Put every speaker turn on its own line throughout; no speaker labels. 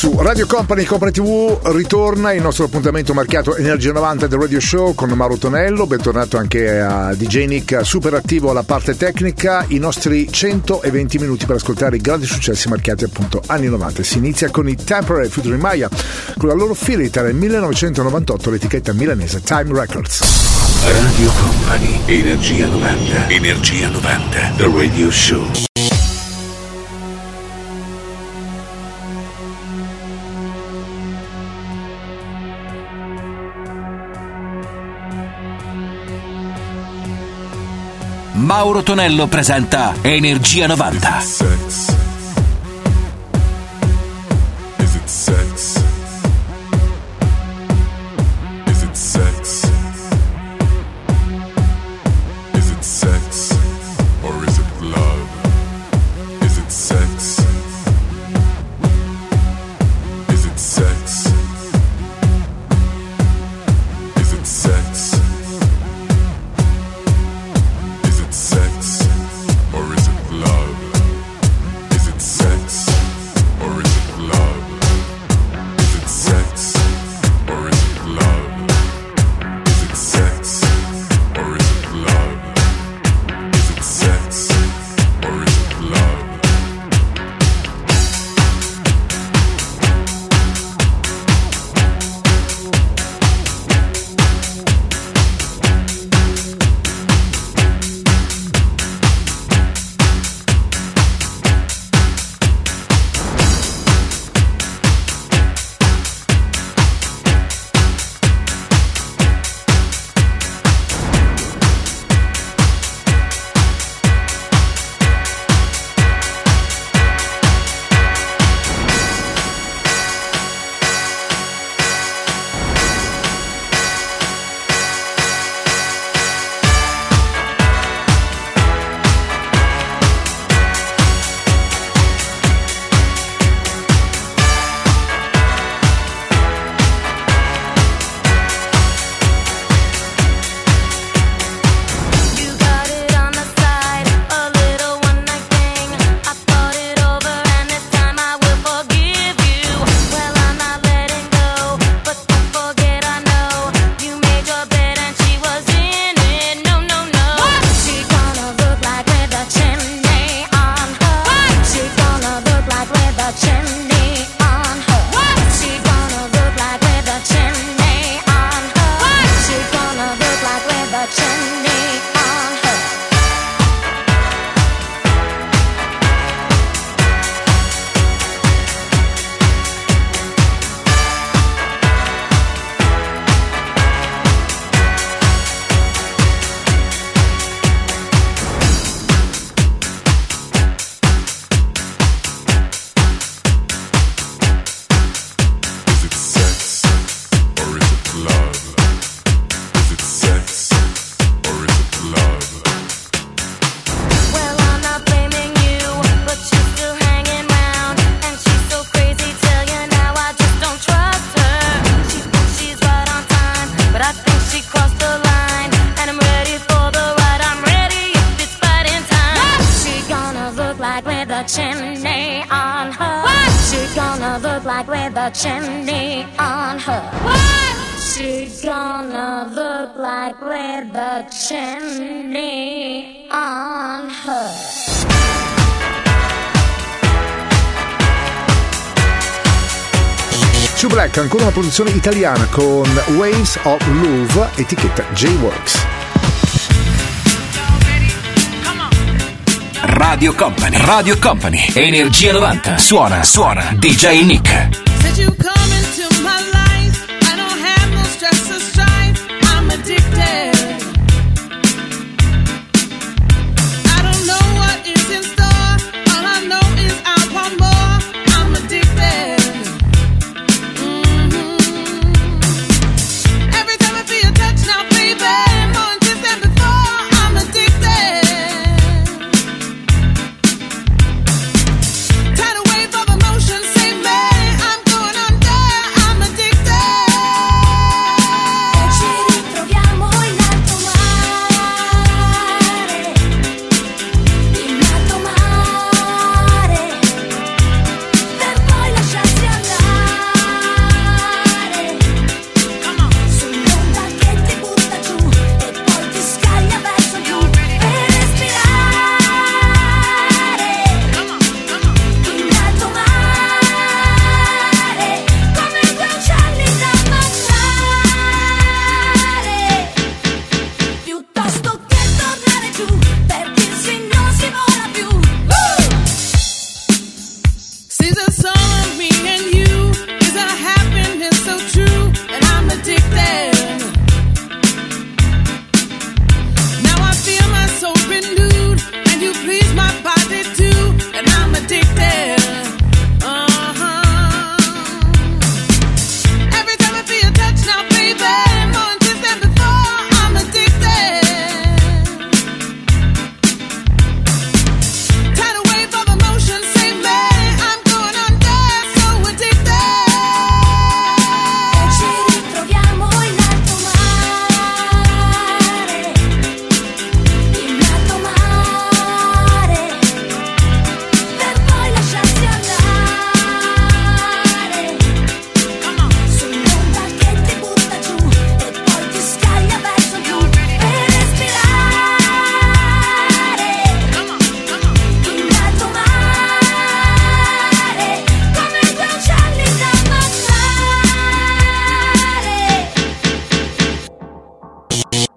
Su Radio Company Copra TV ritorna il nostro appuntamento marchiato Energia 90 del Radio Show con Mauro Tonello, bentornato anche a DJ Nick, super attivo alla parte tecnica, i nostri 120 minuti per ascoltare i grandi successi marchiati appunto anni 90. Si inizia con i Temporary Future in Maya, con la loro firita nel 1998 l'etichetta milanese Time Records.
Radio Company, Energia 90, Energia 90, The Radio Show.
Mauro Tonello presenta Energia 90.
Sex.
Black, ancora una produzione italiana con Waves of Love, etichetta J-Works.
Radio Company, Radio Company, Energia 90. Suona, suona, DJ Nick.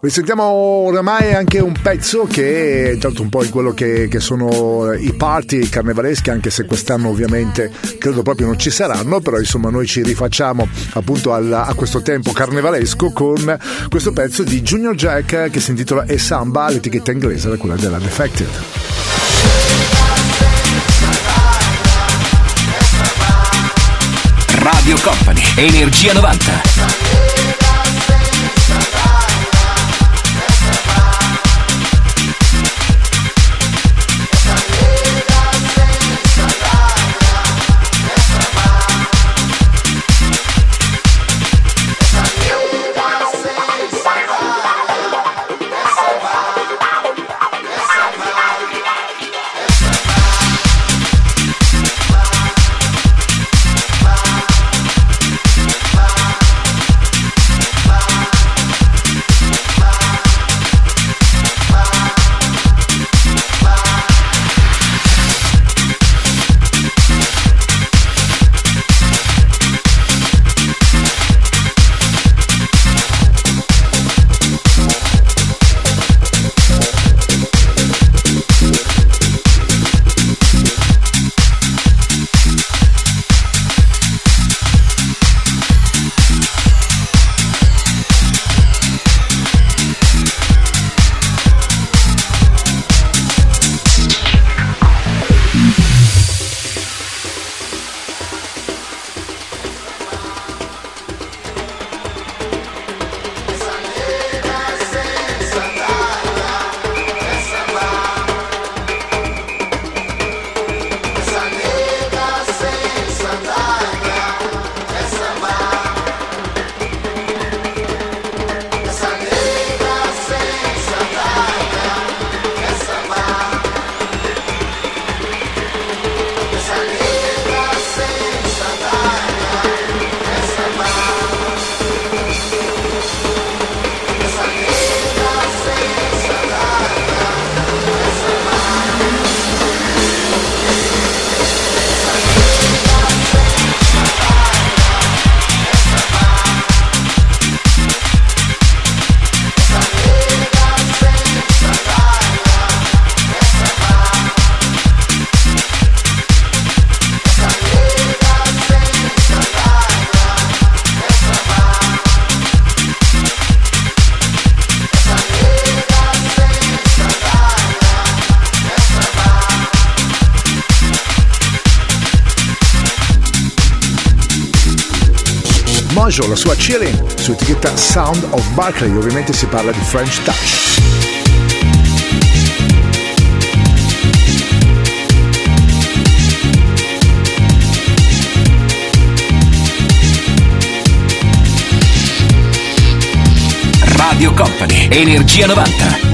Risentiamo oramai anche un pezzo che è entrato un po' in quello che, che sono i party carnevaleschi, anche se quest'anno ovviamente credo proprio non ci saranno, però insomma noi ci rifacciamo appunto al- a questo tempo carnevalesco con questo pezzo di Junior Jack che si intitola E Samba, l'etichetta inglese, da quella della Defected.
Radio Company, Energia 90.
Sound of Barclay, ovviamente si parla di French Touch.
Radio Company, Energia 90.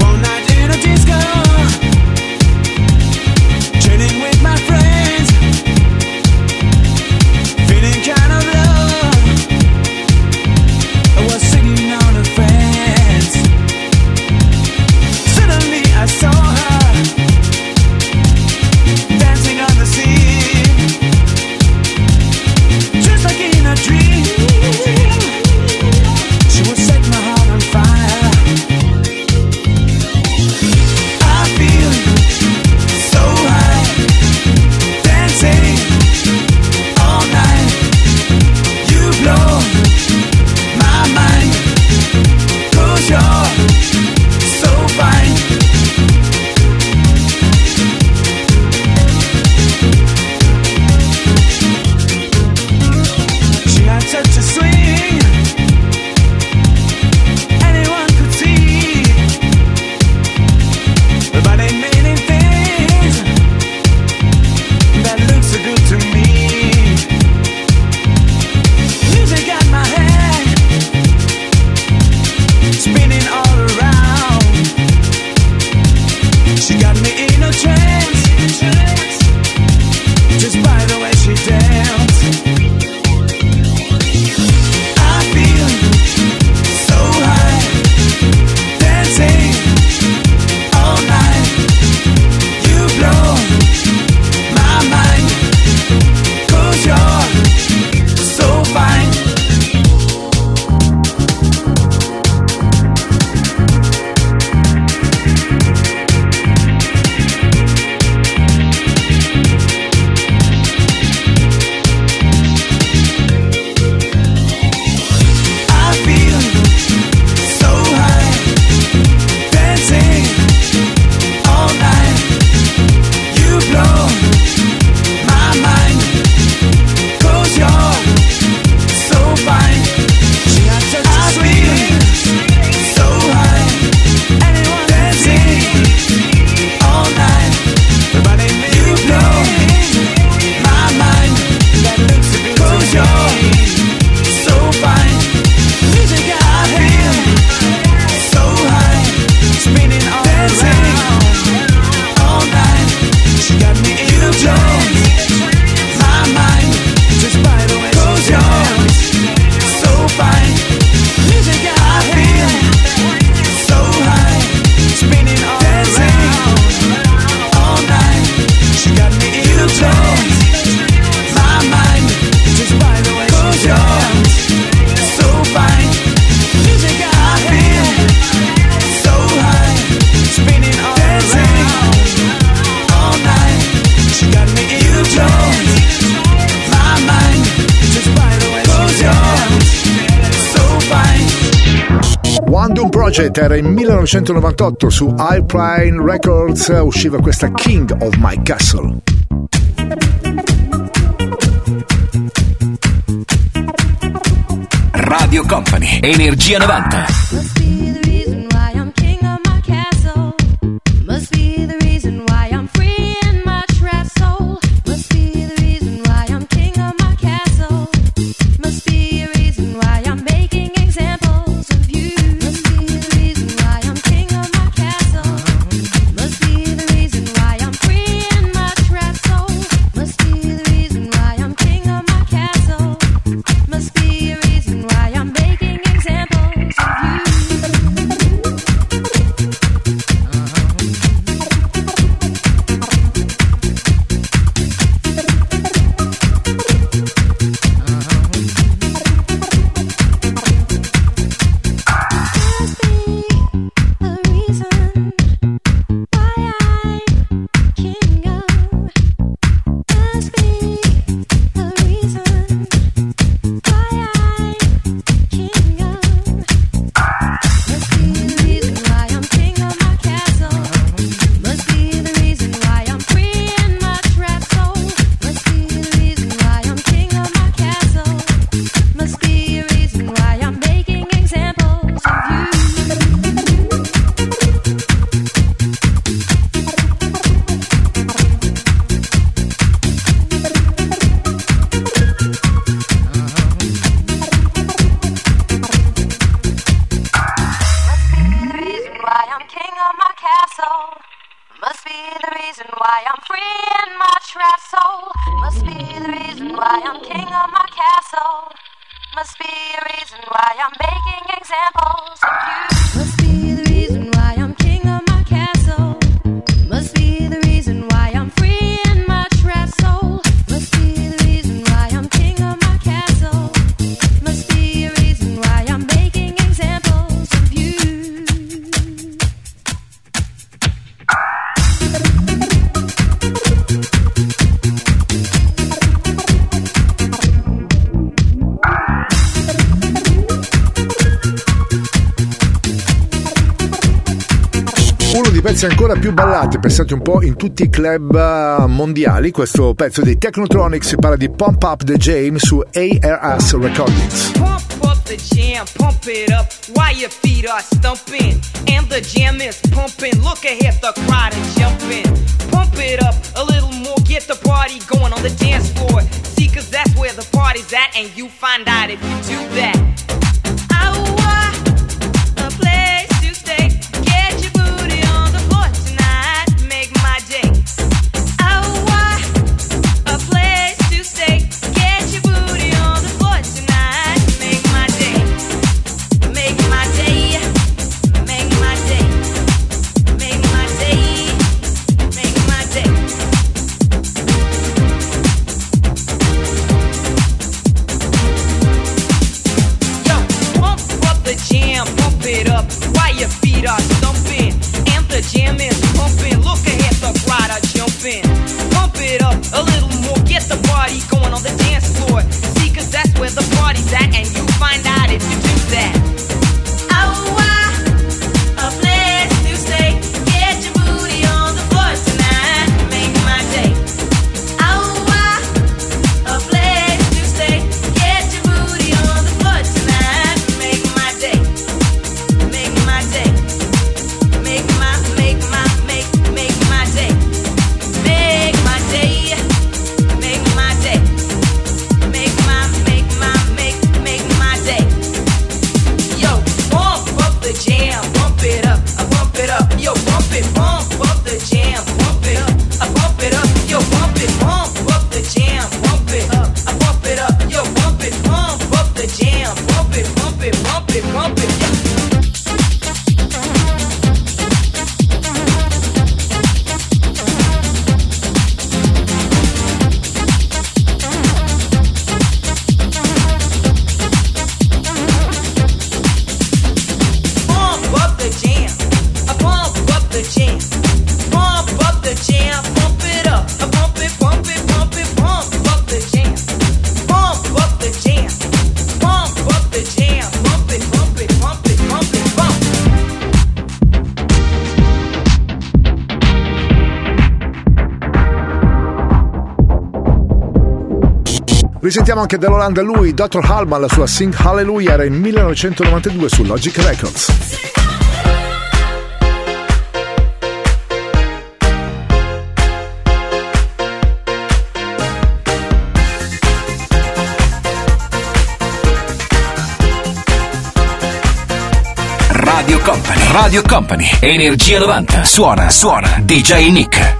1998 su Alpine Records usciva questa King of My Castle.
Radio Company, Energia 90.
tutti i club eh, mondiali. Questo pezzo dei Technotronics parla di Pump Up the Jam su ARS Recordings.
Pump up the jam, pump it up while your feet are stumping. And the jam is pumping, look ahead, the crowd is jumping. Pump it up a little more, get the party going on the dance floor. See, cause that's where the party's at, and you find out if you do that.
Sentiamo anche dell'Olanda lui, Dr. Halma, la sua Sing Hallelujah era in 1992 su Logic Records.
Radio Company, Radio Company, Energia 90, suona, suona, DJ Nick.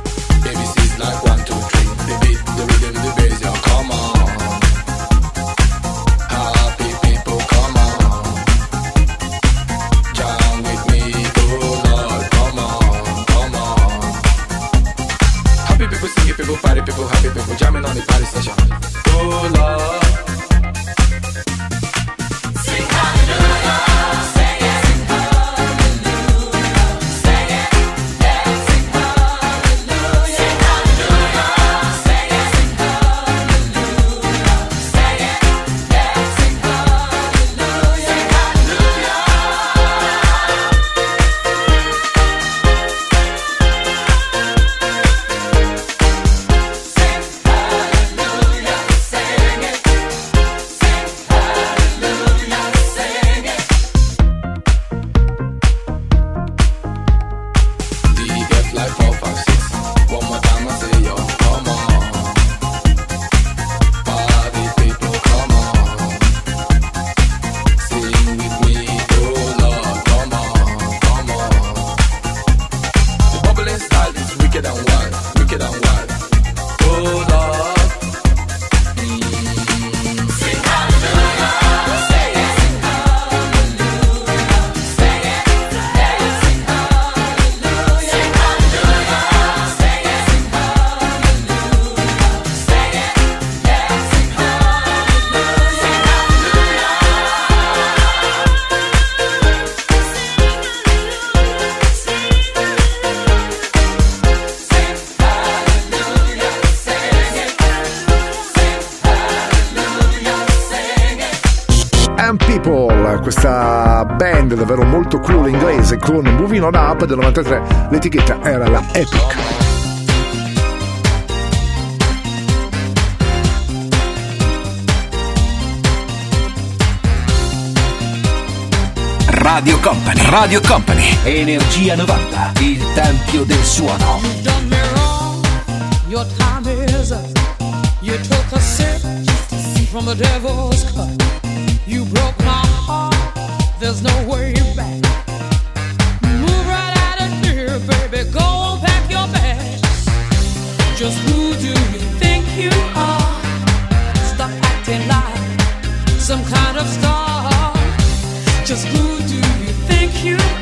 Cup del 93, l'etichetta era la Epic.
Radio Company, Radio Company, Energia 90, il tempio del suono.
You've done me wrong, your time is up. You took a sip from the devil's cup. You broke my heart, there's no way back. Just who do you think you are? Stop acting like some kind of star. Just who do you think you are?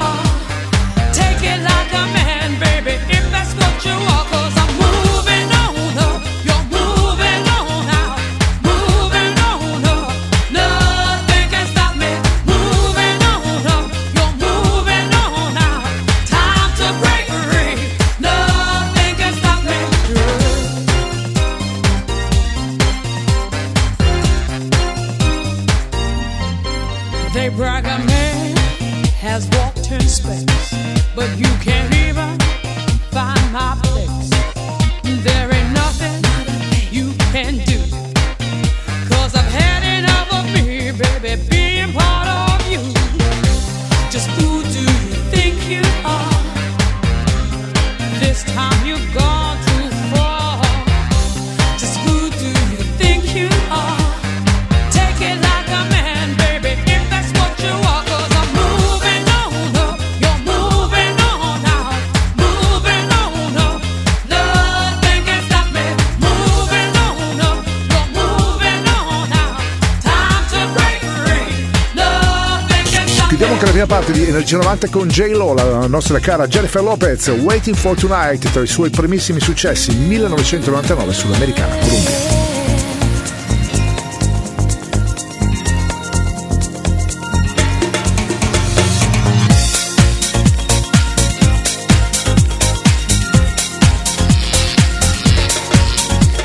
J-Lo, la nostra cara Jennifer Lopez, Waiting for Tonight, tra i suoi primissimi successi 1999 sull'americana Columbia.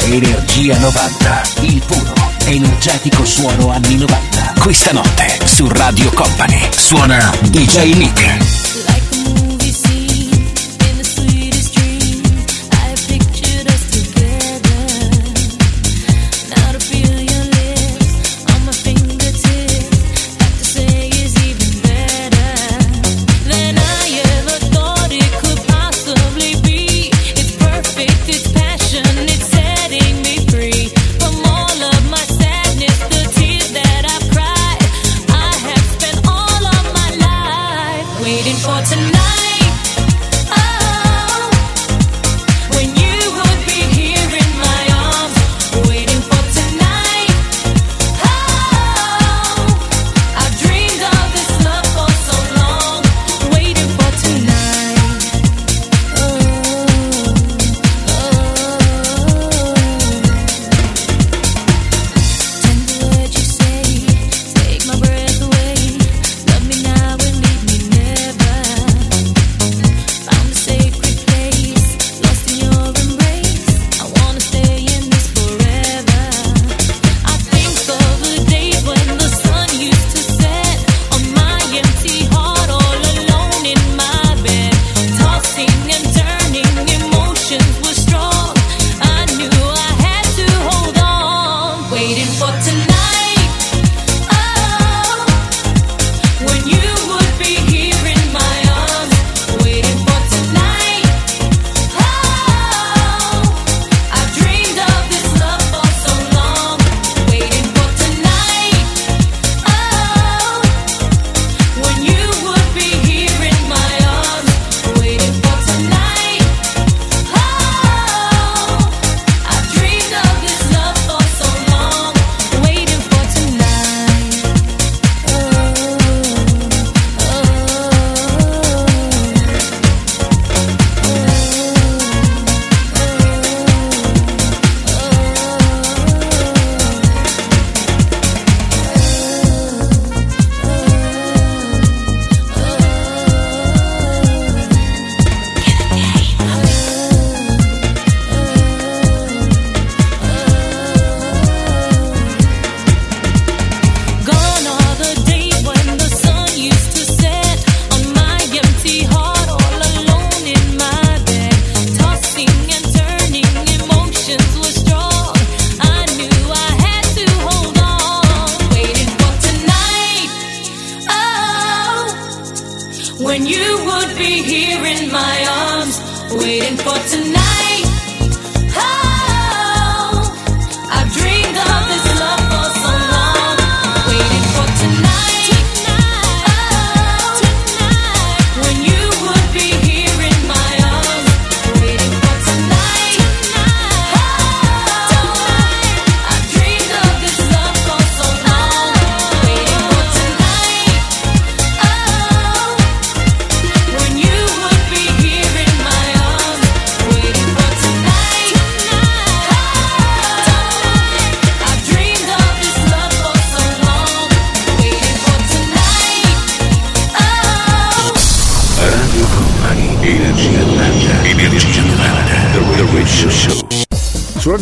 Energia 90, il puro, energetico suono anni 90. Questa notte su Radio Company suona DJ Nick.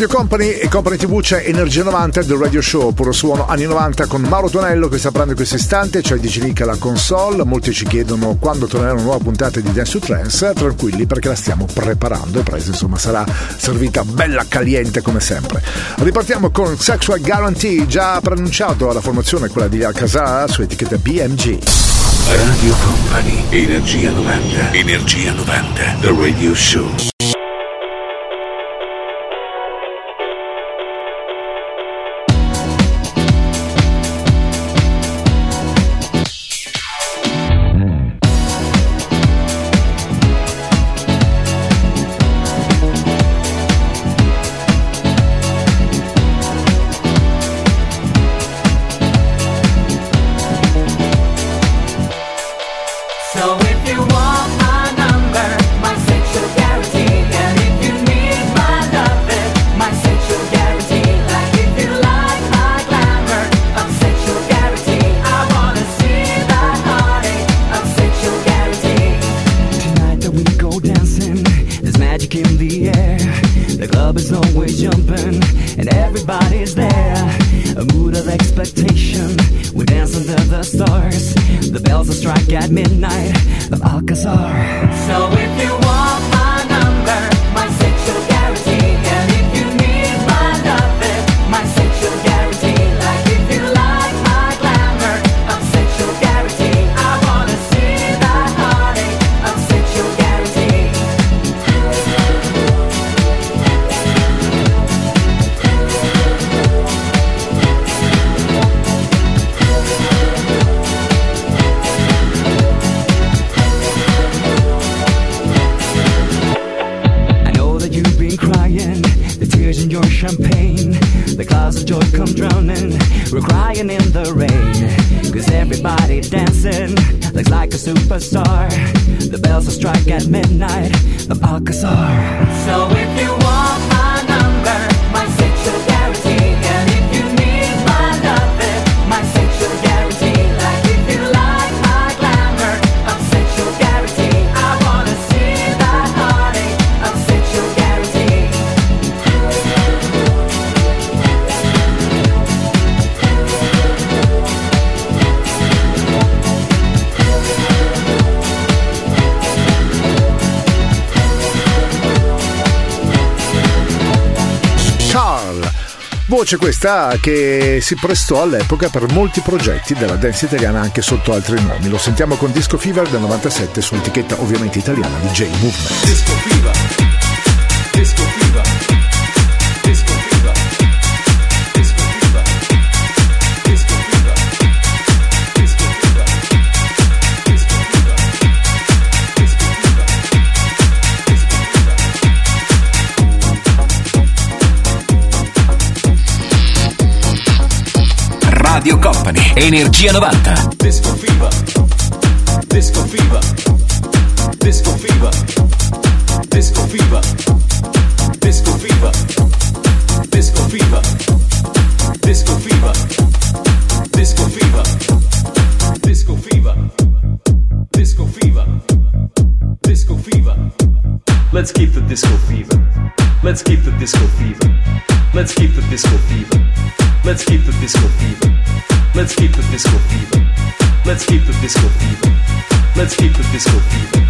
Radio Company
e Company TV c'è Energia 90 del Radio Show, puro suono anni 90 con Mauro Tonello che sta parlando in questo istante, c'è DJ Nick alla console, molti ci chiedono quando tornerà una nuova puntata di Dance to Trance, tranquilli perché la stiamo preparando e presto insomma sarà servita bella caliente come sempre. Ripartiamo con Sexual Guarantee, già preannunciato alla formazione quella di Alcazar su etichetta BMG.
Radio Company, Energia 90, Energia 90, The Radio Show.
voce questa che si prestò all'epoca per molti progetti della dance italiana anche sotto altri nomi. Lo sentiamo con Disco Fever del 97 su etichetta ovviamente italiana di J Movement.
Disco Fever.
Radio Company, Energia 90.
Disco Fever. Disco Fever. Disco Fever. Disco Fever. Disco Fever. Disco Fever. Disco Fever. Disco Fever. Disco Fever. Disco Fever. Disco Fever. Let's keep the disco fever. Let's keep the disco fever. Let's keep the disco fever. Let's keep the disco fever. Let's keep the disco fever. Let's keep the disco fever. Let's keep the disco fever.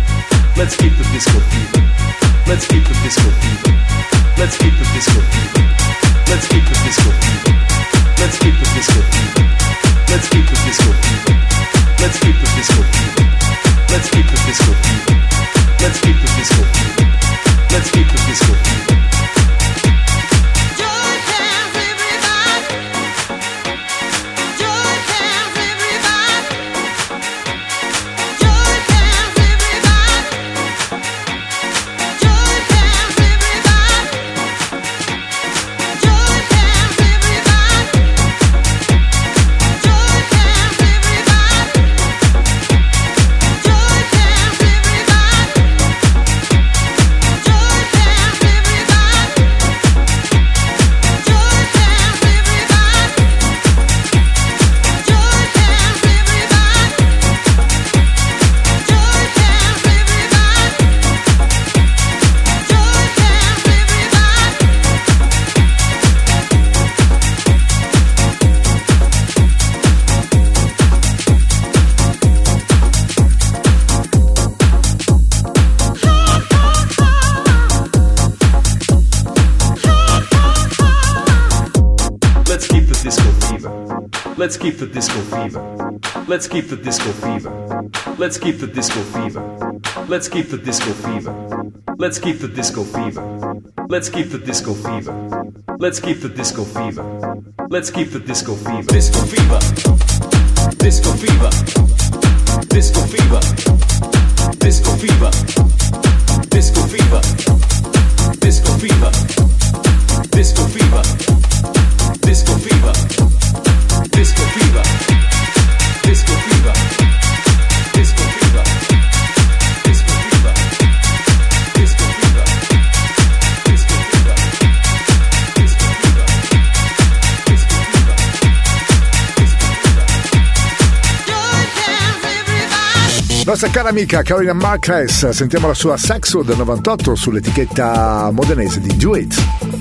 Let's keep the disco fever. Let's keep the disco fever. Let's keep the disco fever. Let's keep the disco fever. Let's keep the disco fever. Let's keep the disco fever. Let's keep the disco fever. Let's keep the disco fever. Let's keep the disco fever. Let's keep the disco fever. Let's keep the disco fever. Let's keep the disco fever. Let's keep the disco fever. Let's keep the disco fever. Let's keep the disco fever. Disco fever. Disco fever. Disco fever. Disco fever. Disco fever. Disco fever. Disco fever. Disco
cara amica Carolina Marquez, sentiamo la sua Saxo del 98 sull'etichetta modenese di Do.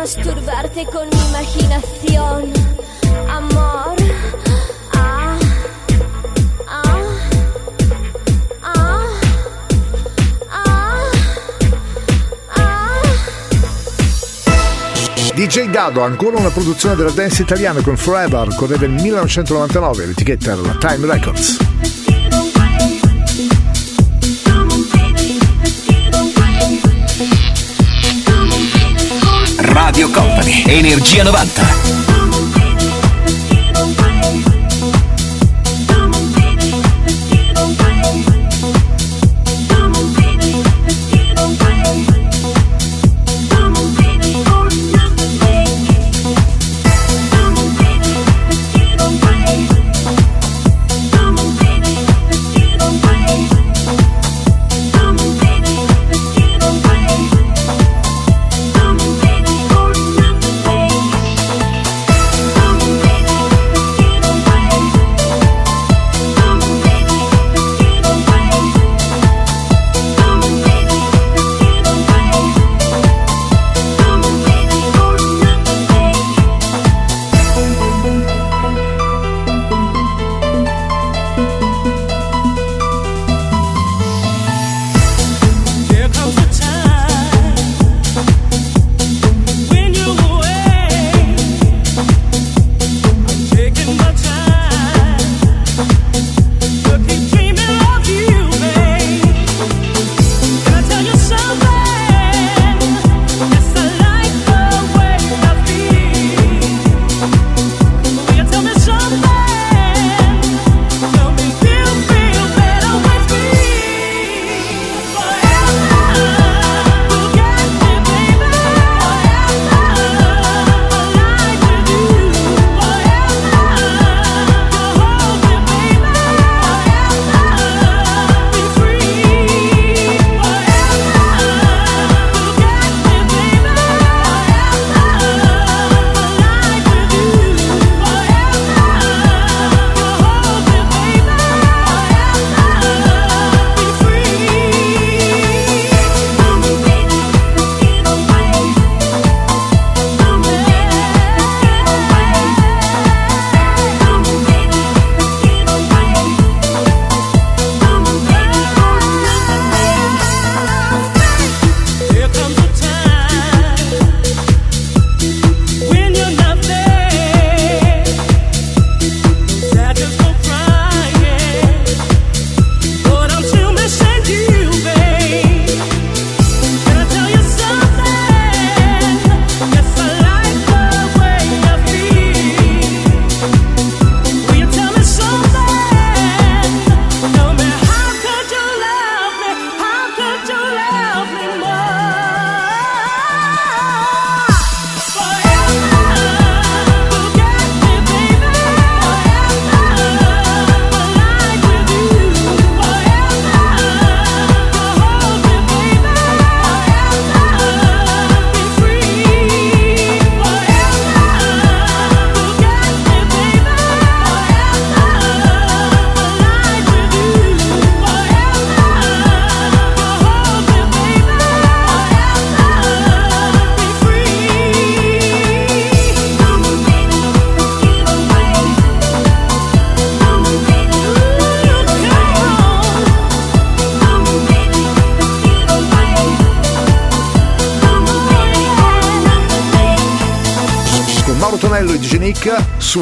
Masturbarte con mi imaginación, amor. Ah, ah, ah.
DJ Dado, ancora una produzione della dance italiana con Forever, correva nel 1999, l'etichetta era la Time Records.
Energia 90.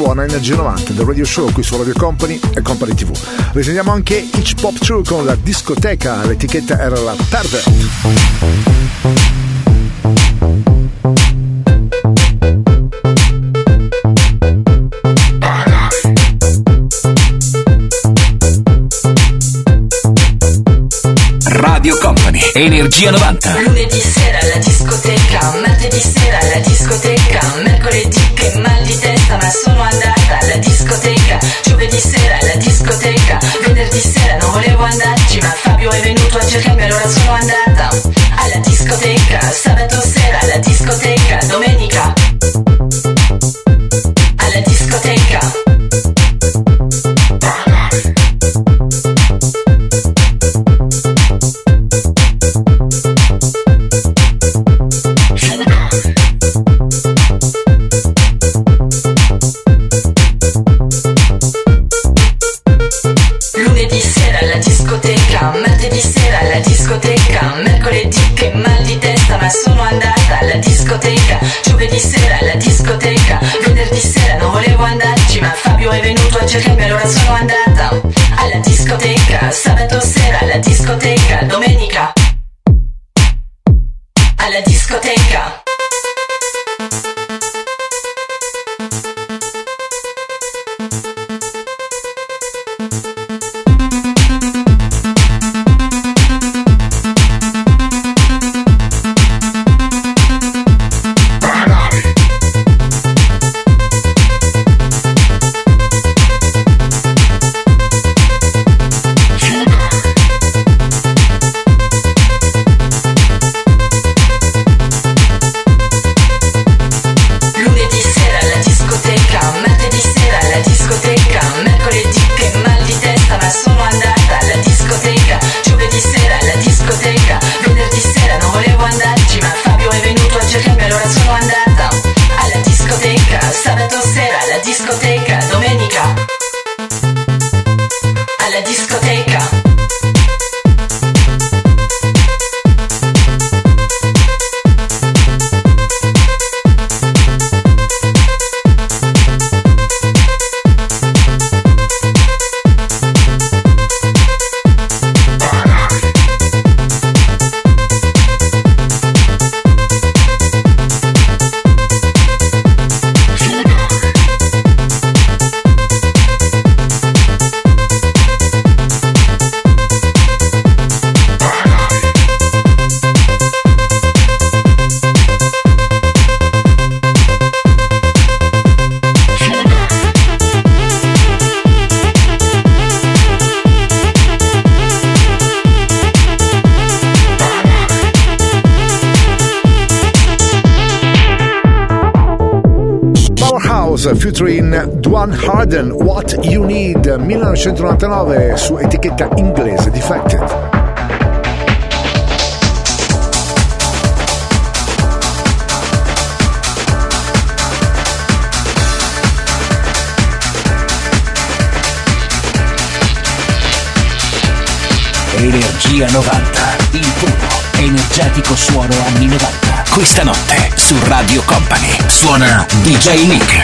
suona Energia 90 del Radio Show qui su Radio Company e Company TV. Risendiamo anche Hitch Pop True con la discoteca, l'etichetta era la tarde.
Radio Company, Energia 90.
cercavi allora sono andata alla discoteca, sabato sera alla discoteca, domenica alla discoteca.
Daily.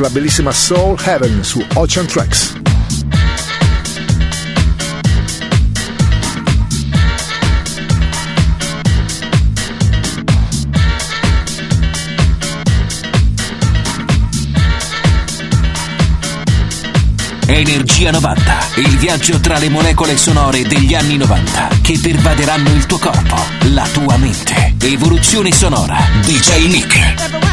La bellissima Soul Heaven su Ocean Tracks.
Energia 90, il viaggio tra le molecole sonore degli anni 90 che pervaderanno il tuo corpo, la tua mente. Evoluzione sonora, DJ Nick.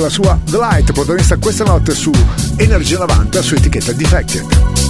con la sua The Light, protagonista questa notte su Energia 90 su etichetta Defected.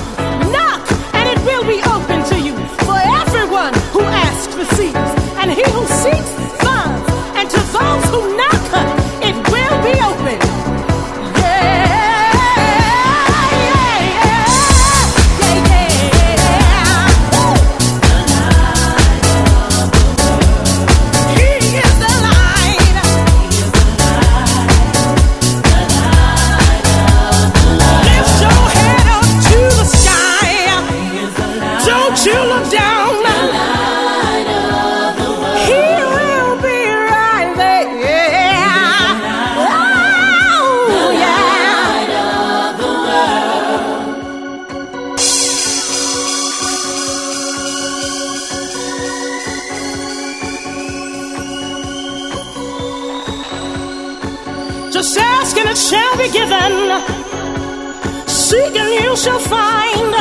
Seek and you shall find.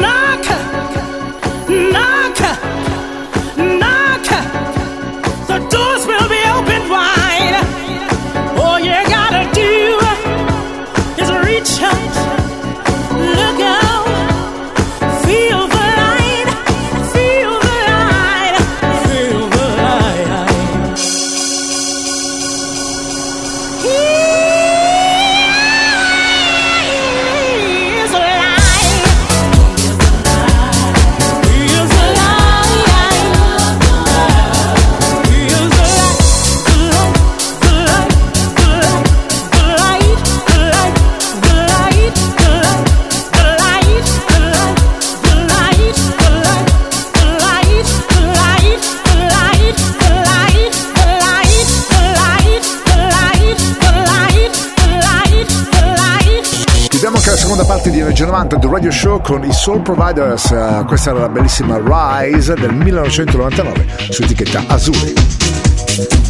Knock, knock.
Show con i Soul Providers. Eh, questa era la bellissima Rise del 1999 su etichetta Azuri.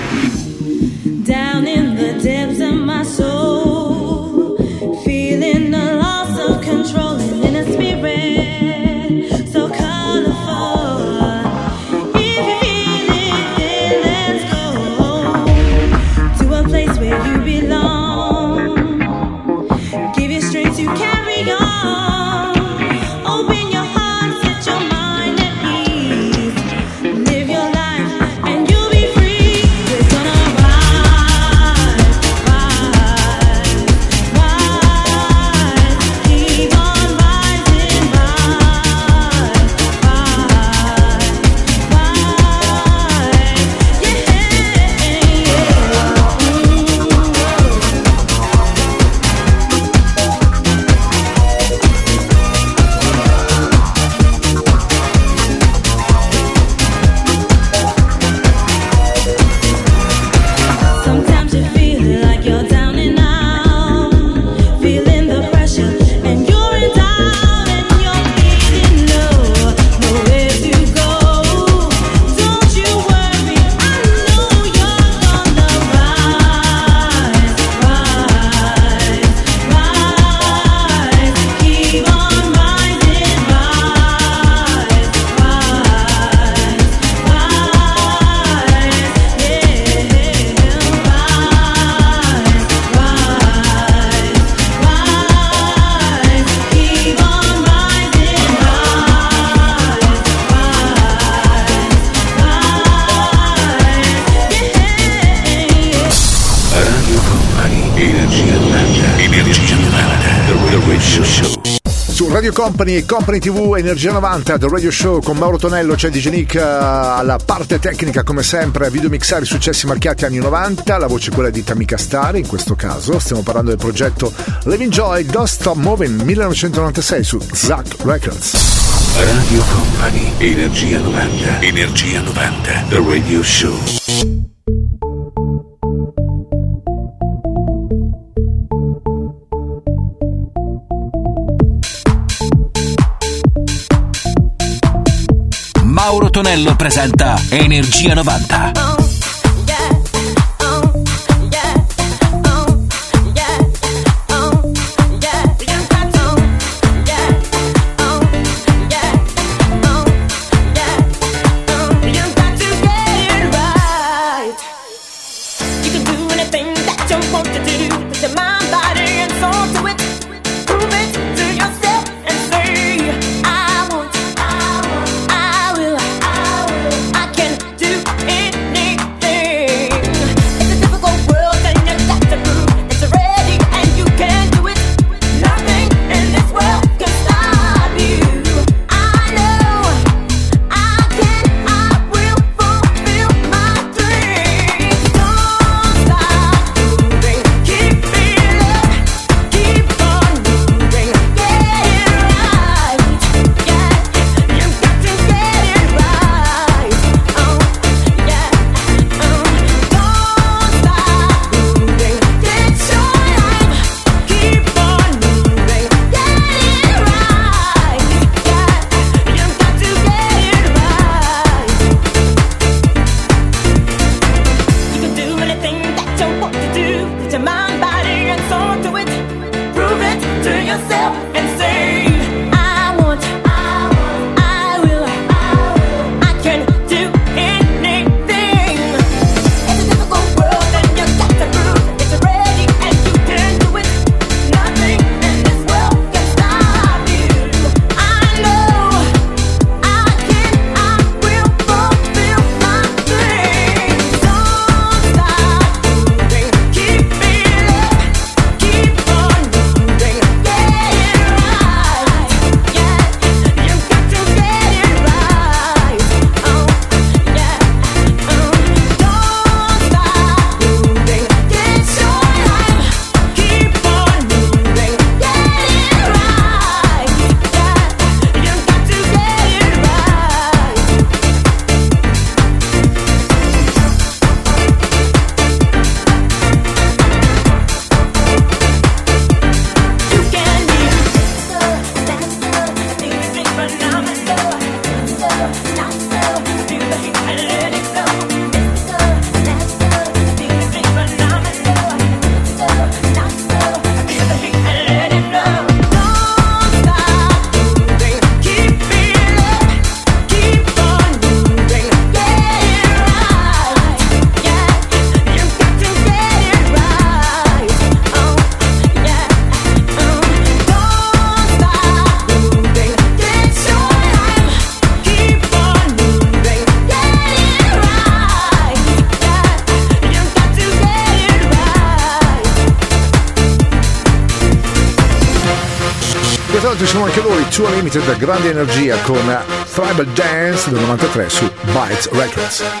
Company
Company TV Energia 90 del Radio Show con Mauro Tonello c'è DJ Nick eh, alla parte tecnica come sempre video mixare i successi marchiati anni 90 la voce quella di Tamika Star in questo caso stiamo parlando del progetto Living Joy Don't Stop Moving 1996 su Zack Records
Radio Company, Energia 90, Energia 90, The Radio Show.
Mauro Tonello presenta Energia 90.
grande energia con Tribal Dance del 93 su Bites Records.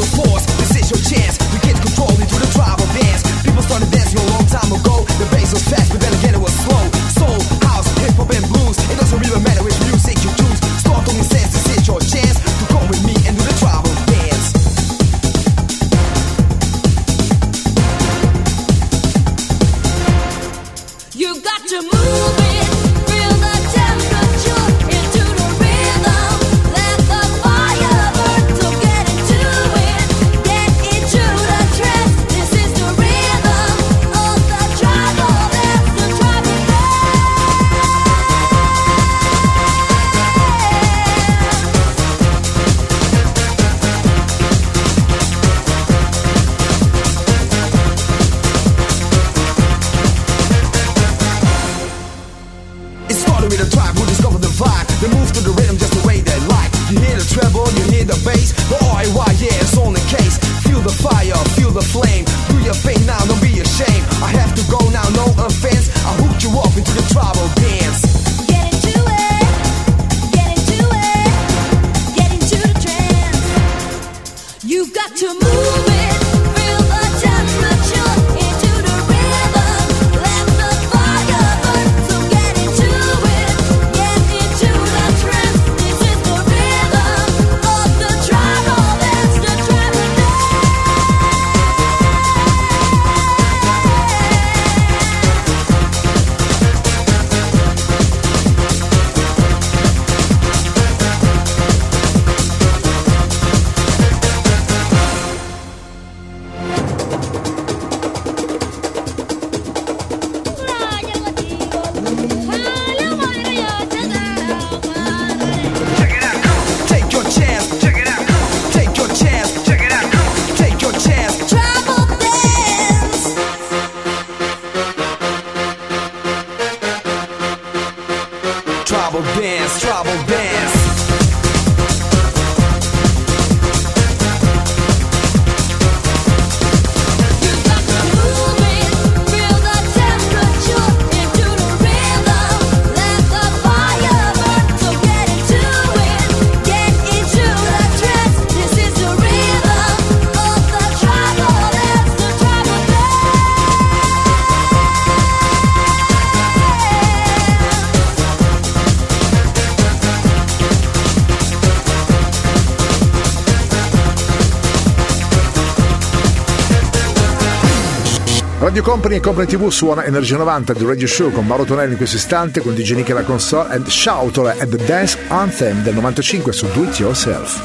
Company e Company TV suona Energia 90 di Radio Show con Mauro Tonelli in questo istante con DJ Nick alla console e Shoutola at the Dance Anthem del 95 su Do It Yourself.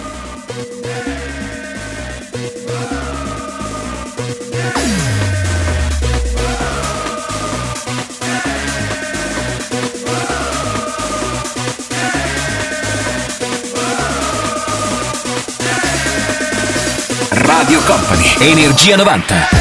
Radio Company, Energia 90.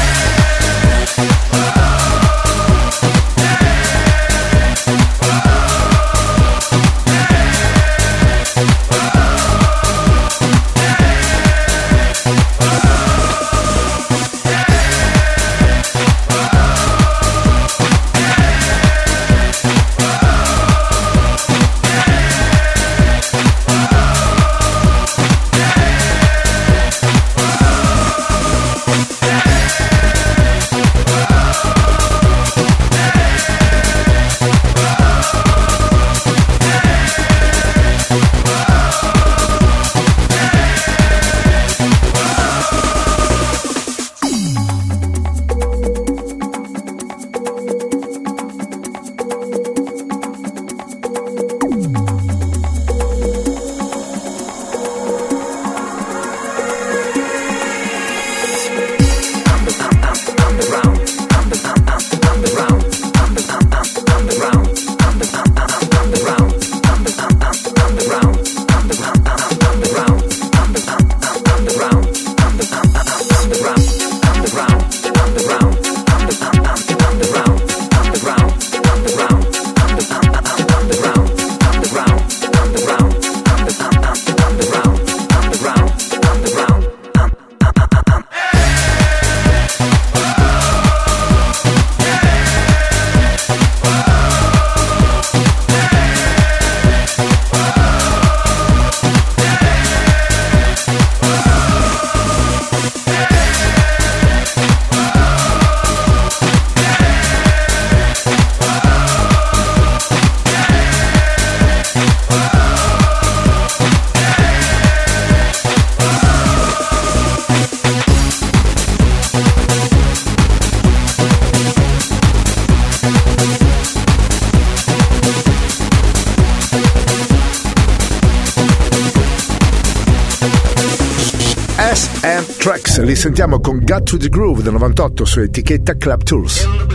sentiamo con Got to the Groove del 98 su etichetta Club Tools.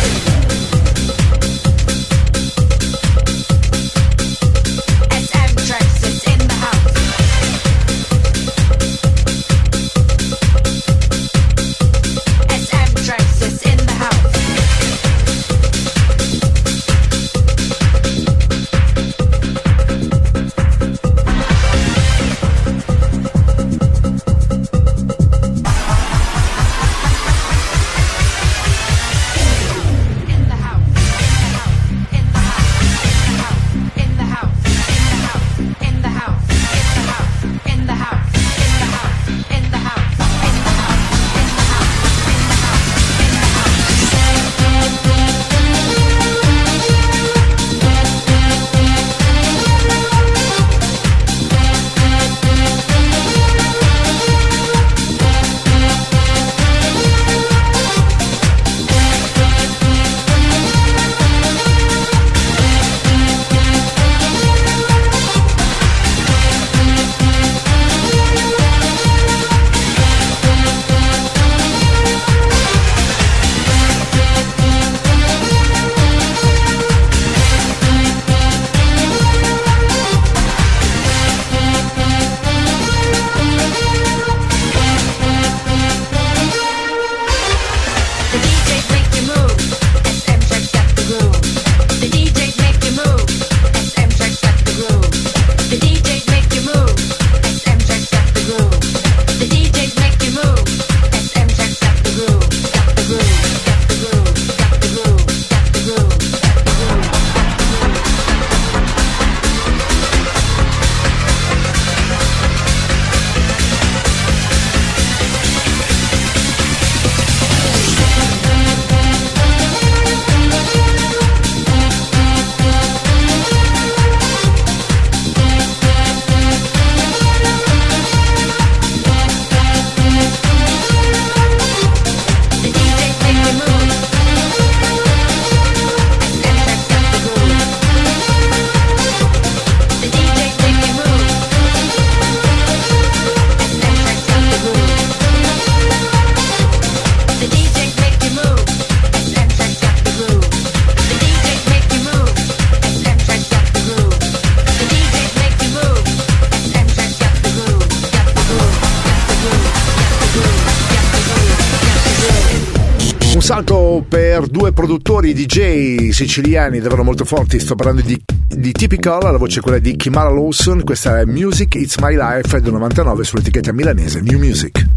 produttori DJ siciliani davvero molto forti, sto parlando di, di Typical, la voce è quella di Kimara Lawson, questa è Music It's My Life del 99 sull'etichetta milanese New Music.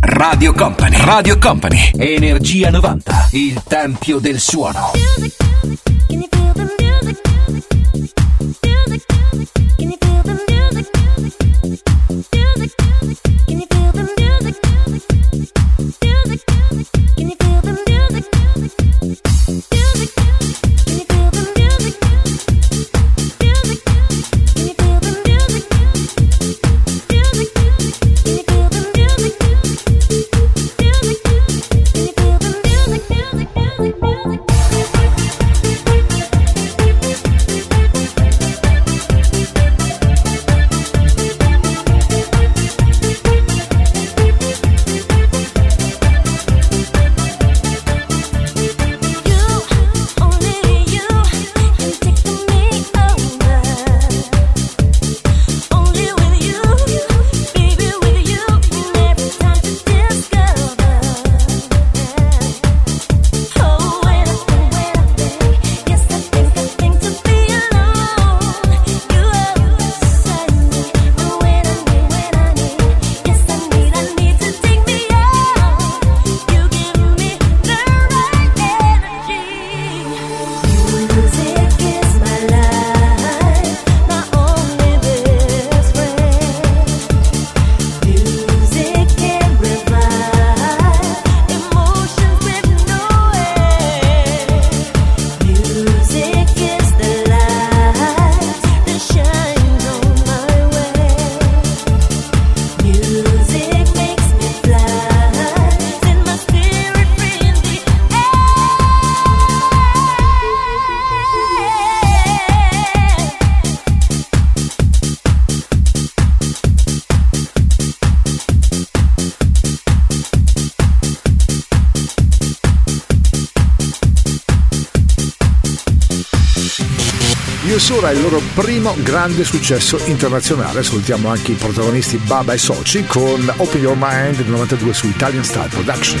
Radio Company, Radio Company, Energia 90, il tempio del suono.
Music, music.
Radio Sura è il loro primo grande successo internazionale. Salutiamo anche i protagonisti Baba e Soci con Open Your Mind del 92 su Italian Style Production.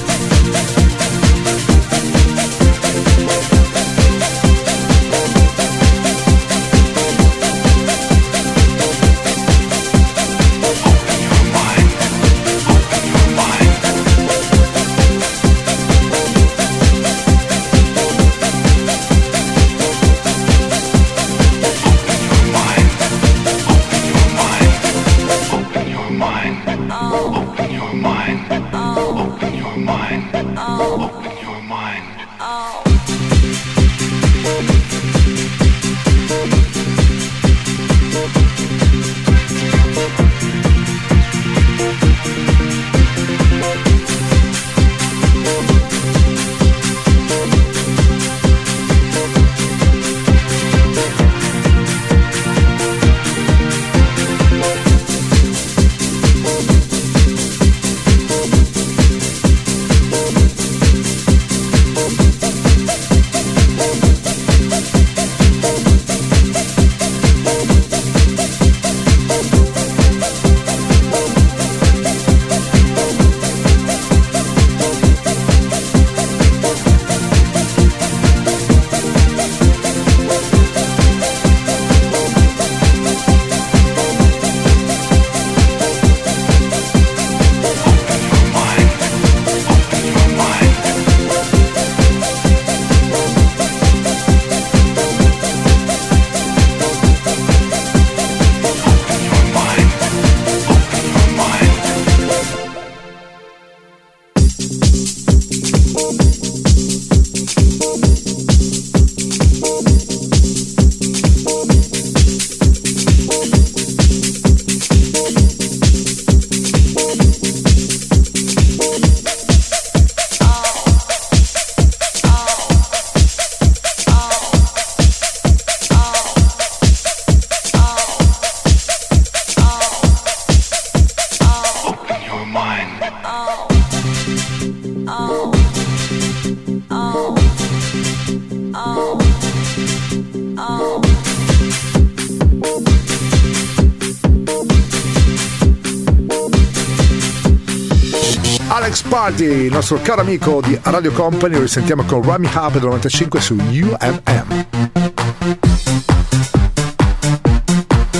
Party, il nostro caro amico di Radio Company, lo risentiamo con Rami Hub del 95 su UMM.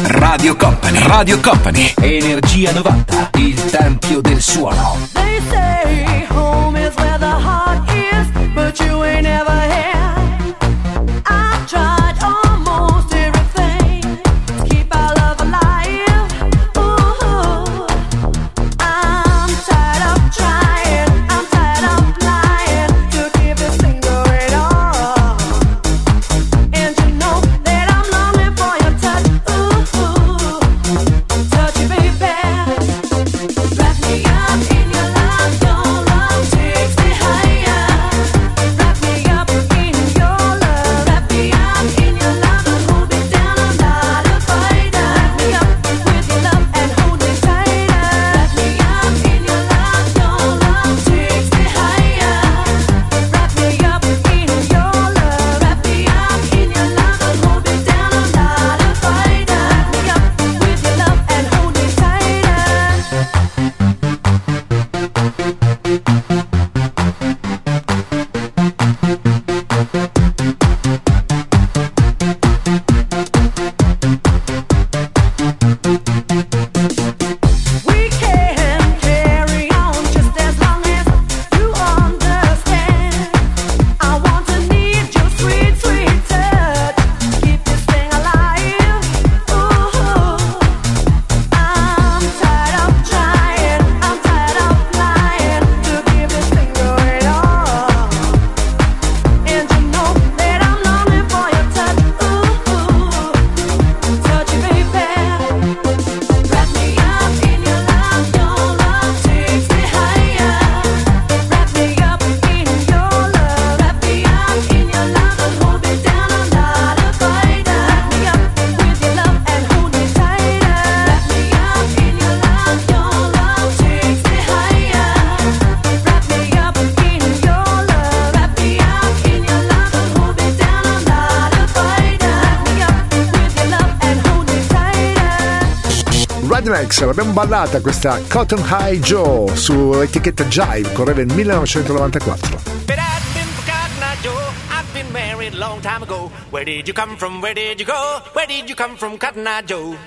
Radio Company, Radio Company, Energia 90, il tempio del suono.
l'abbiamo ballata questa Cotton High Joe sull'etichetta Jive, correva nel 1994.
married long time ago. Where did you come from? Where did you go? Where did you come from, Cotton Eye Joe?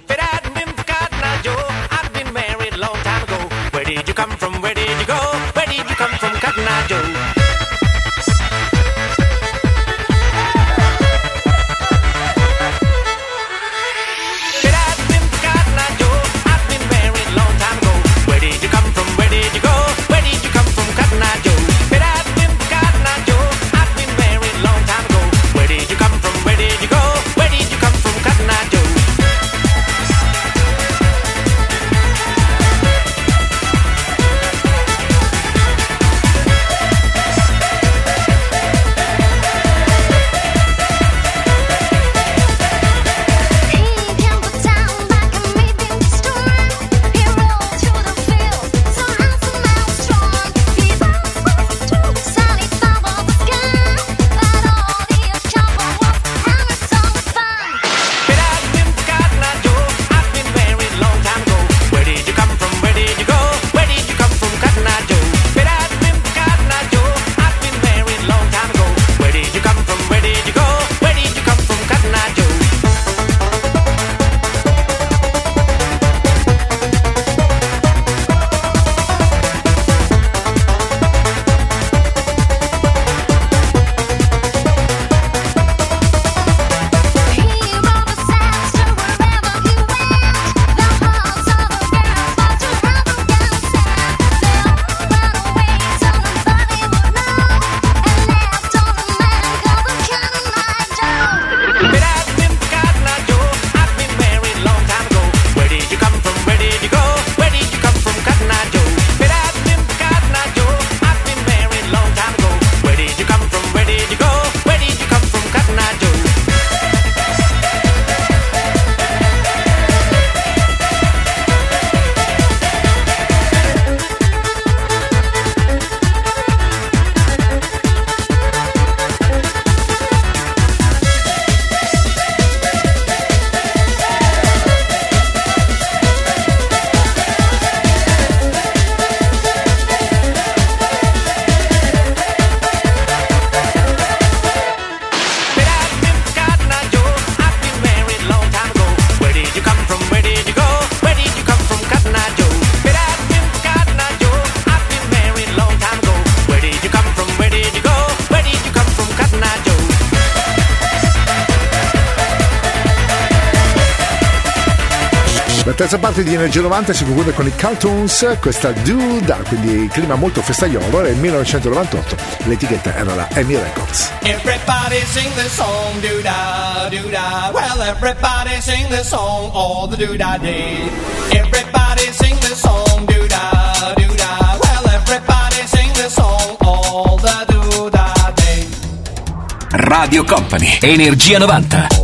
serata di Energia 90 si conclude con i Cartoons, questa Duda, quindi clima molto festaiolo, nel 1998 l'etichetta era la Emmy Records.
Everybody sing the song, Duda, Duda, well everybody sing the song all the Duda day. Everybody sing the song, Duda, Duda, well everybody sing the song all the Duda day.
Radio Company, Energia 90.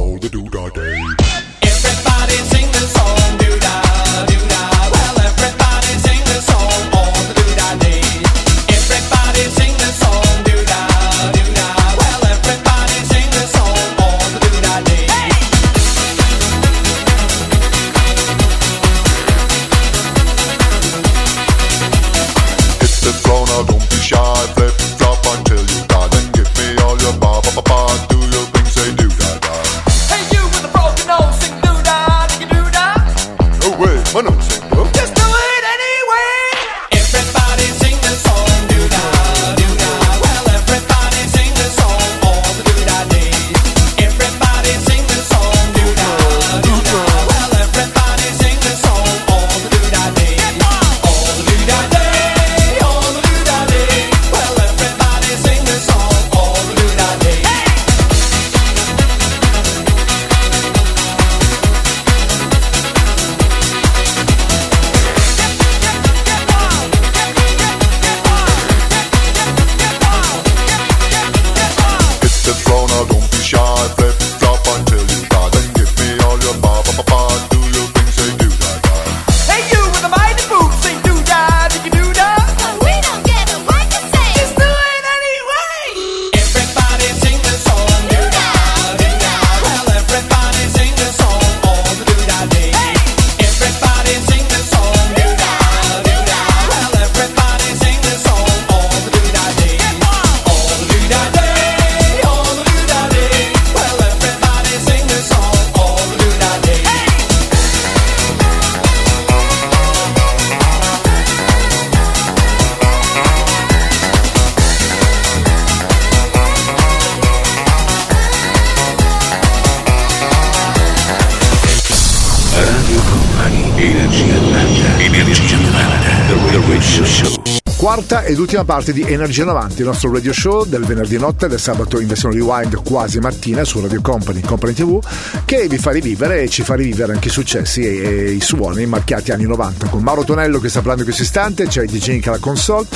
Quarta ed ultima parte di Energia 90, il nostro radio show del venerdì notte e del sabato in versione rewind quasi mattina su Radio Company, Company TV, che vi fa rivivere e ci fa rivivere anche i successi e, e i suoni marchiati anni 90. Con Mauro Tonello che sta parlando in questo istante, c'è DJ Nick alla console,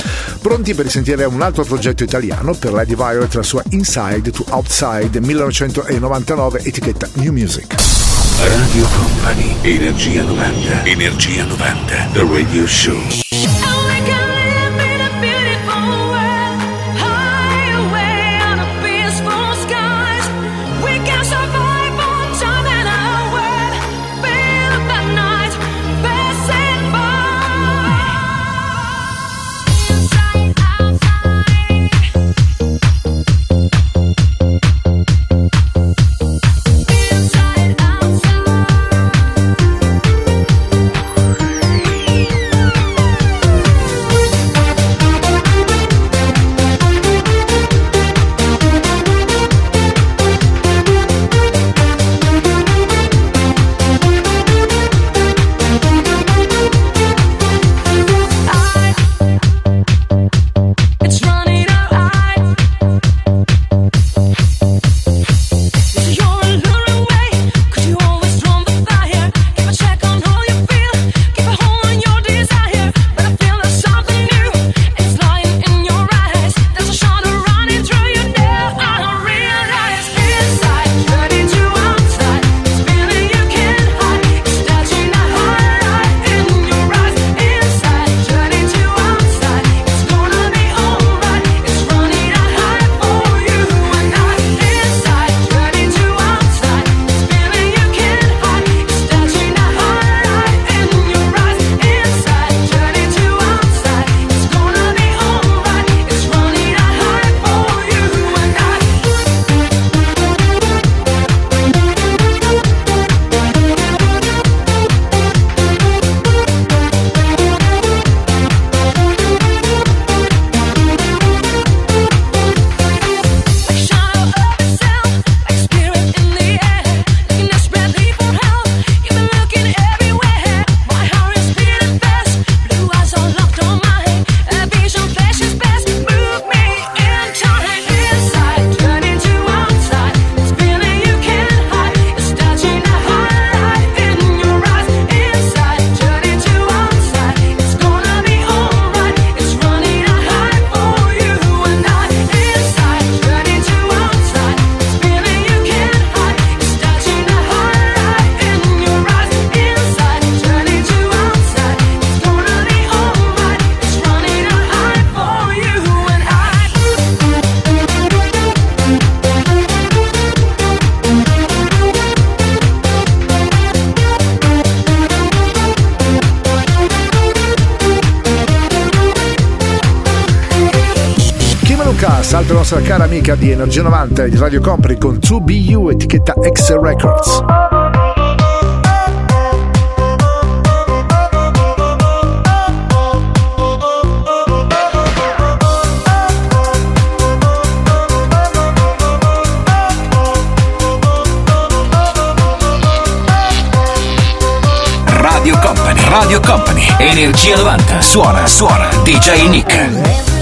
pronti per risentire un altro progetto italiano per Lady Violet, la sua Inside to Outside 1999, etichetta New Music.
Radio Company, Energia 90, Energia 90, The Radio Show.
It's
amica di Energia 90 di Radio Company con 2BU etichetta X Records.
Radio Company, Radio Company, Energia 90, suona, suona, DJ Nick.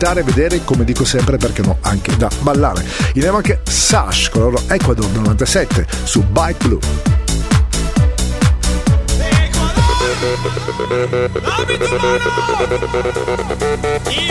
cantare, vedere, come dico sempre perché no, anche da ballare. Insieme anche Sash con loro Ecuador 97 su Bike Blue.
Y.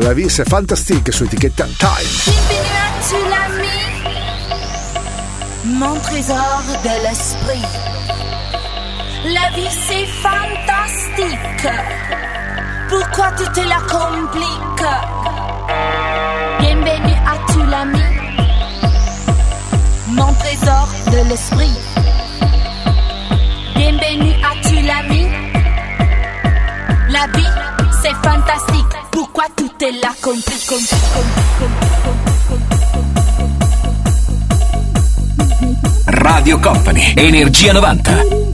la vie, c'est fantastique sur l'étiquette Time.
Mon trésor de l'esprit. La vie c'est fantastique. Pourquoi tu te la compliques? Bienvenue à tu l'ami. Mon trésor de l'esprit. Bienvenue à tu l'ami. La vie c'est fantastique. della compri, compri.
Radio Company, Energia 90.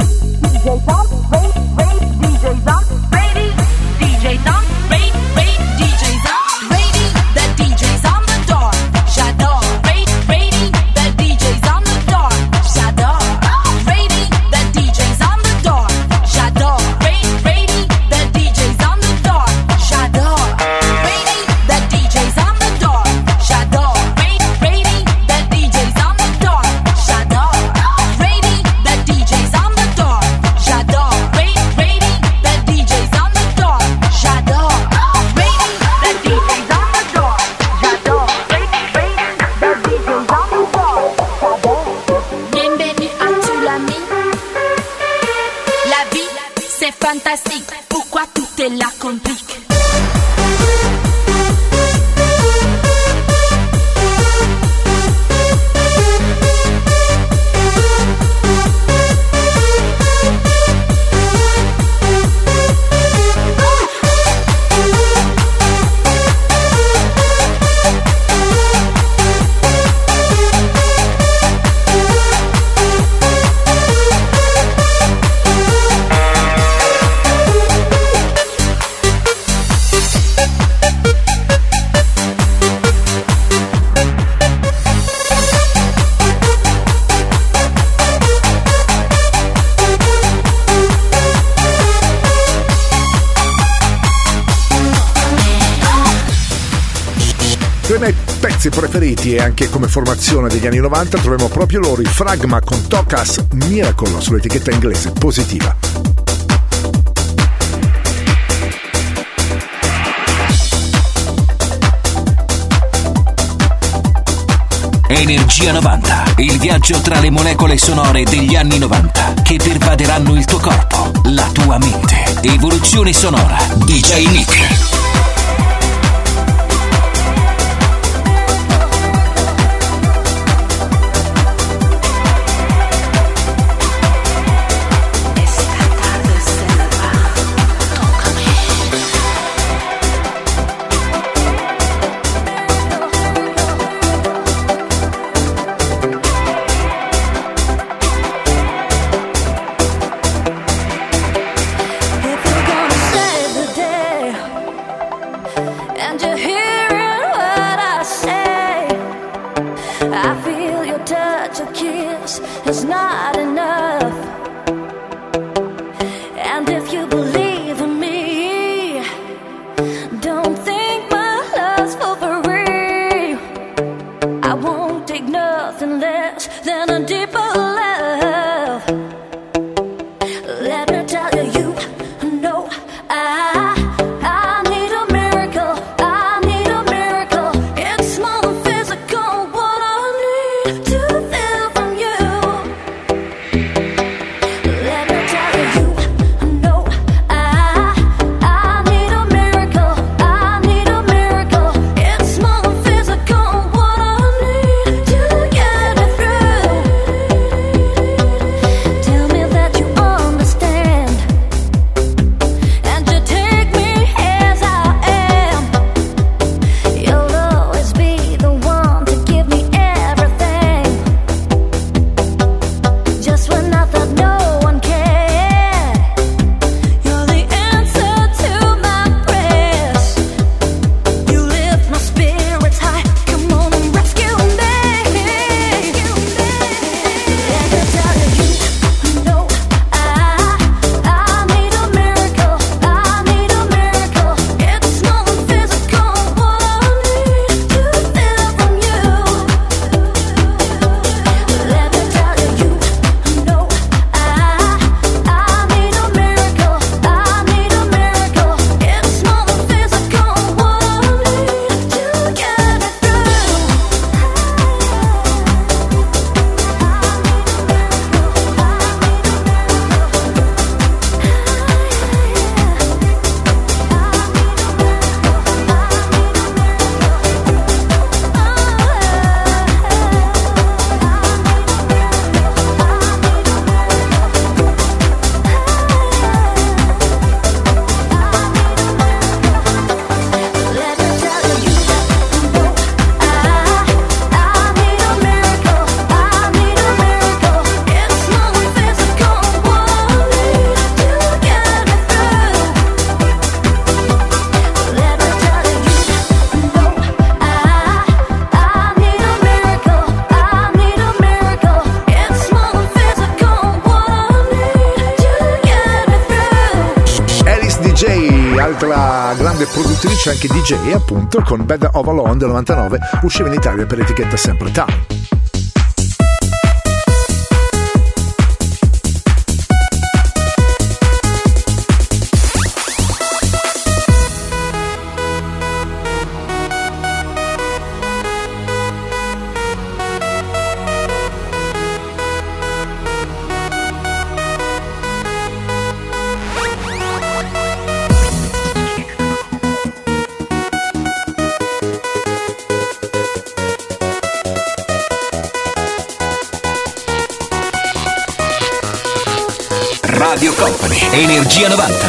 anche come formazione degli anni 90 troviamo proprio loro, i Fragma con Tokas Miracle sull'etichetta inglese positiva.
Energia 90, il viaggio tra le molecole sonore degli anni 90 che pervaderanno il tuo corpo, la tua mente. Evoluzione sonora, DJ Nick.
e appunto con Bad Ovalon del 99 usciva in Italia per l'etichetta sempre
Time. Genova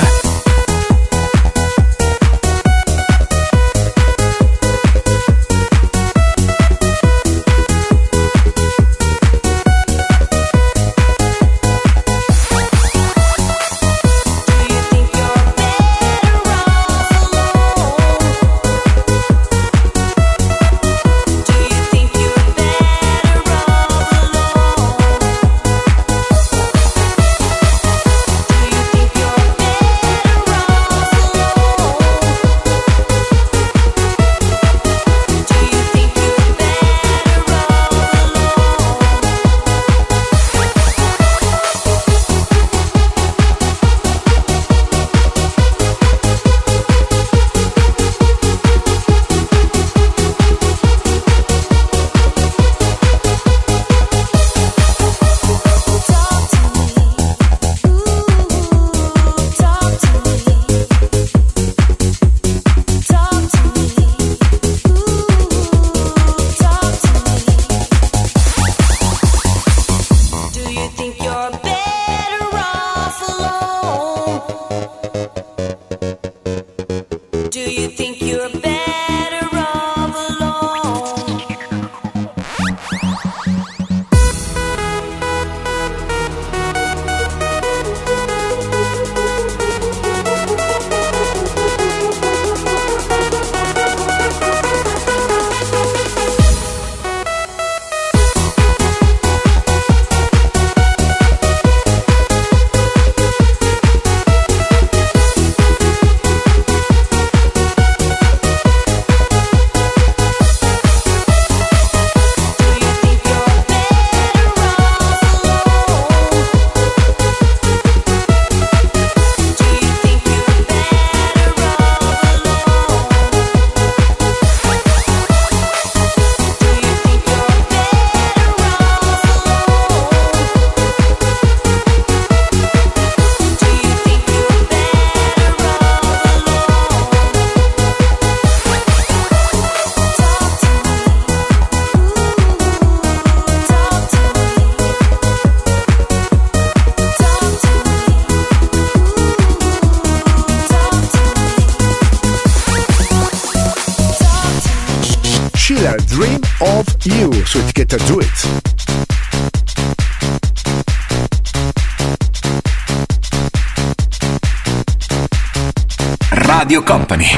do you think you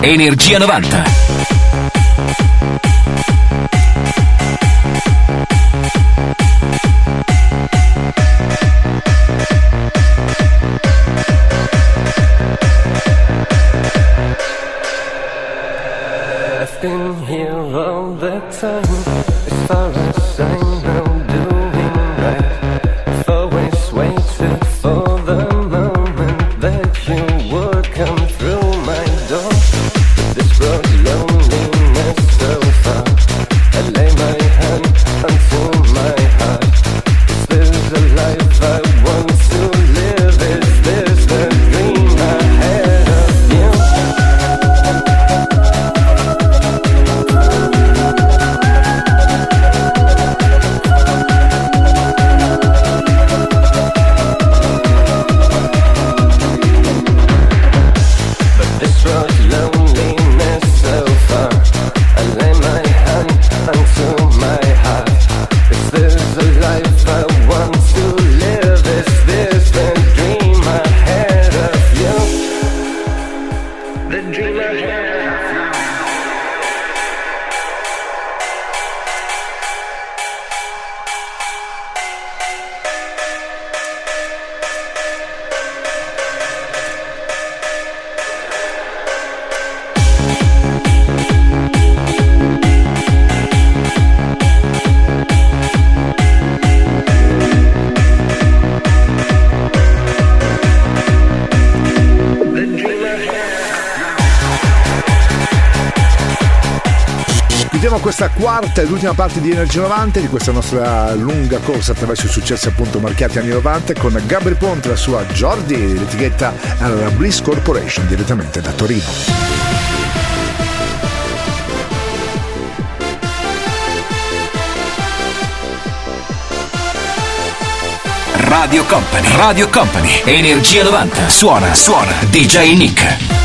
Energia 90.
Questa quarta ed ultima parte di Energia 90 di questa nostra lunga corsa attraverso i successi appunto marchiati anni 90 con Gabri Ponte la sua Jordi, l'etichetta alla Bliss Corporation direttamente da Torino.
Radio Company, Radio Company, Energia 90. Suona, suona, DJ Nick.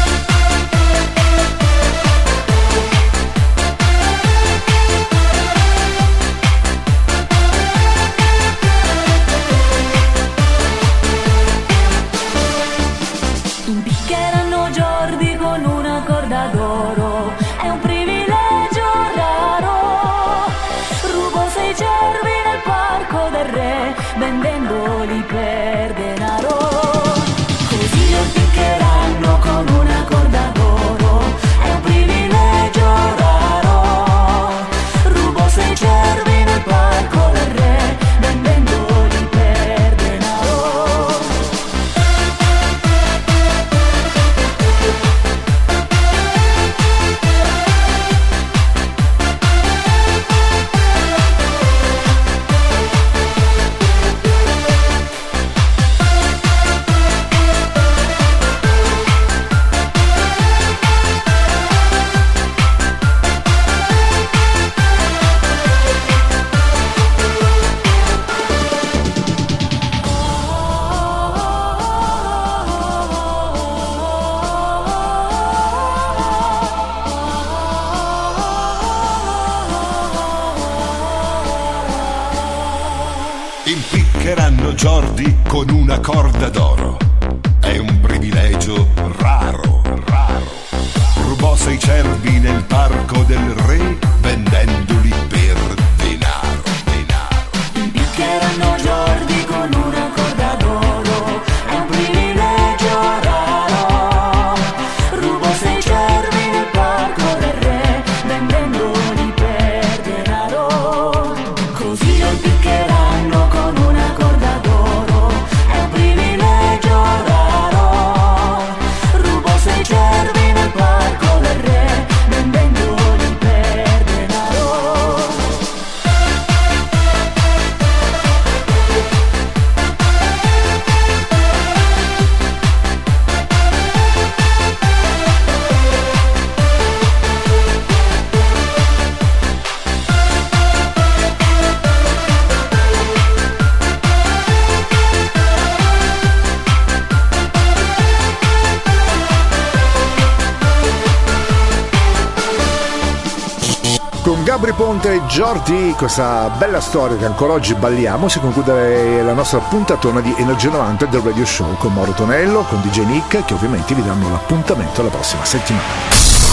Giordi, questa bella storia che ancora oggi balliamo, si conclude la nostra puntatona di Energia 90 del Radio Show con Mauro Tonello, con DJ Nick, che ovviamente vi danno l'appuntamento la prossima settimana.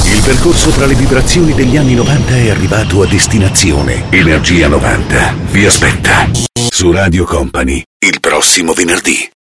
Il percorso tra le vibrazioni degli anni 90 è arrivato a destinazione. Energia 90 vi aspetta su Radio Company il prossimo venerdì.